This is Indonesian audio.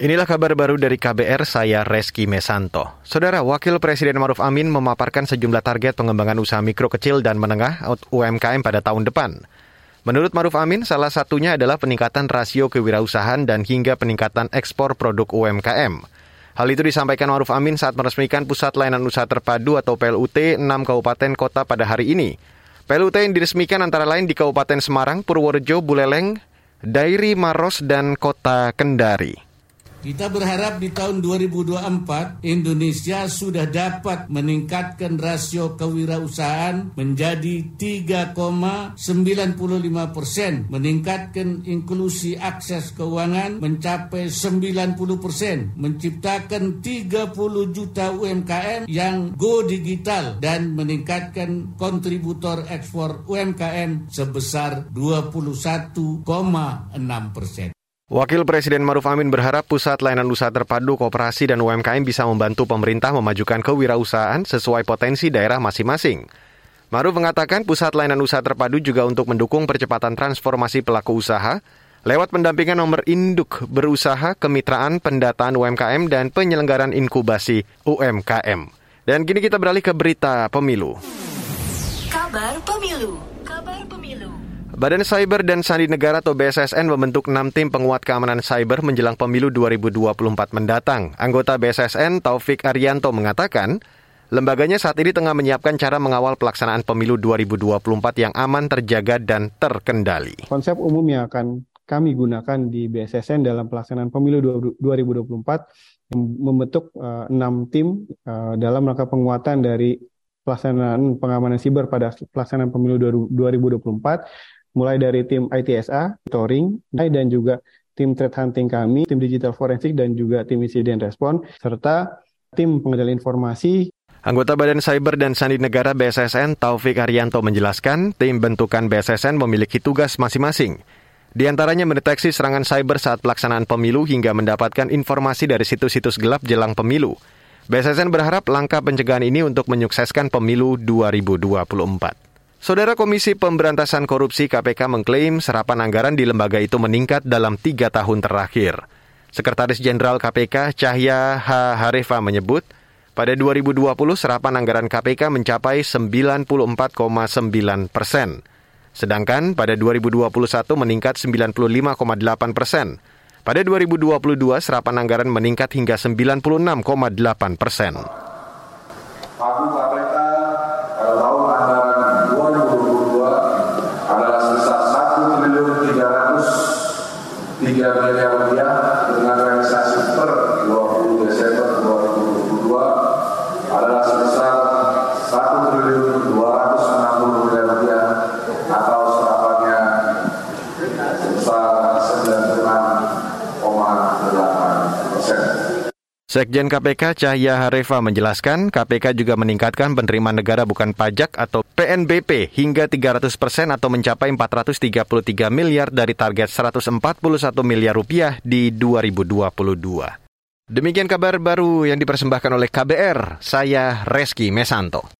Inilah kabar baru dari KBR, saya Reski Mesanto. Saudara, Wakil Presiden Maruf Amin memaparkan sejumlah target pengembangan usaha mikro kecil dan menengah UMKM pada tahun depan. Menurut Maruf Amin, salah satunya adalah peningkatan rasio kewirausahaan dan hingga peningkatan ekspor produk UMKM. Hal itu disampaikan Maruf Amin saat meresmikan Pusat Layanan Usaha Terpadu atau PLUT 6 kabupaten kota pada hari ini. PLUT yang diresmikan antara lain di Kabupaten Semarang, Purworejo, Buleleng, Dairi Maros, dan Kota Kendari. Kita berharap di tahun 2024 Indonesia sudah dapat meningkatkan rasio kewirausahaan menjadi 3,95 persen, meningkatkan inklusi akses keuangan mencapai 90 persen, menciptakan 30 juta UMKM yang go digital dan meningkatkan kontributor ekspor UMKM sebesar 21,6 persen. Wakil Presiden Maruf Amin berharap Pusat Layanan Usaha Terpadu Koperasi dan UMKM bisa membantu pemerintah memajukan kewirausahaan sesuai potensi daerah masing-masing. Maruf mengatakan Pusat Layanan Usaha Terpadu juga untuk mendukung percepatan transformasi pelaku usaha lewat pendampingan nomor induk berusaha, kemitraan, pendataan UMKM, dan penyelenggaraan inkubasi UMKM. Dan kini kita beralih ke berita pemilu. Kabar pemilu. Kabar pemilu. Badan Cyber dan Sandi Negara atau BSSN membentuk 6 tim penguat keamanan cyber menjelang pemilu 2024 mendatang. Anggota BSSN Taufik Arianto mengatakan, lembaganya saat ini tengah menyiapkan cara mengawal pelaksanaan pemilu 2024 yang aman, terjaga, dan terkendali. Konsep umum yang akan kami gunakan di BSSN dalam pelaksanaan pemilu 2024 membentuk uh, 6 tim uh, dalam rangka penguatan dari pelaksanaan pengamanan siber pada pelaksanaan pemilu 2024 mulai dari tim ITSA, Toring, dan juga tim threat hunting kami, tim digital forensik, dan juga tim insiden respon, serta tim pengendalian informasi. Anggota Badan Cyber dan Sandi Negara BSSN Taufik Haryanto menjelaskan, tim bentukan BSSN memiliki tugas masing-masing. Di antaranya mendeteksi serangan cyber saat pelaksanaan pemilu hingga mendapatkan informasi dari situs-situs gelap jelang pemilu. BSSN berharap langkah pencegahan ini untuk menyukseskan pemilu 2024. Saudara Komisi Pemberantasan Korupsi KPK mengklaim serapan anggaran di lembaga itu meningkat dalam tiga tahun terakhir. Sekretaris Jenderal KPK Cahya H. Harefa menyebut, pada 2020 serapan anggaran KPK mencapai 94,9 persen. Sedangkan pada 2021 meningkat 95,8 persen. Pada 2022 serapan anggaran meningkat hingga 96,8 persen. Aku Maria Sekjen KPK Cahya Harefa menjelaskan KPK juga meningkatkan penerimaan negara bukan pajak atau PNBP hingga 300 persen atau mencapai 433 miliar dari target 141 miliar rupiah di 2022. Demikian kabar baru yang dipersembahkan oleh KBR, saya Reski Mesanto.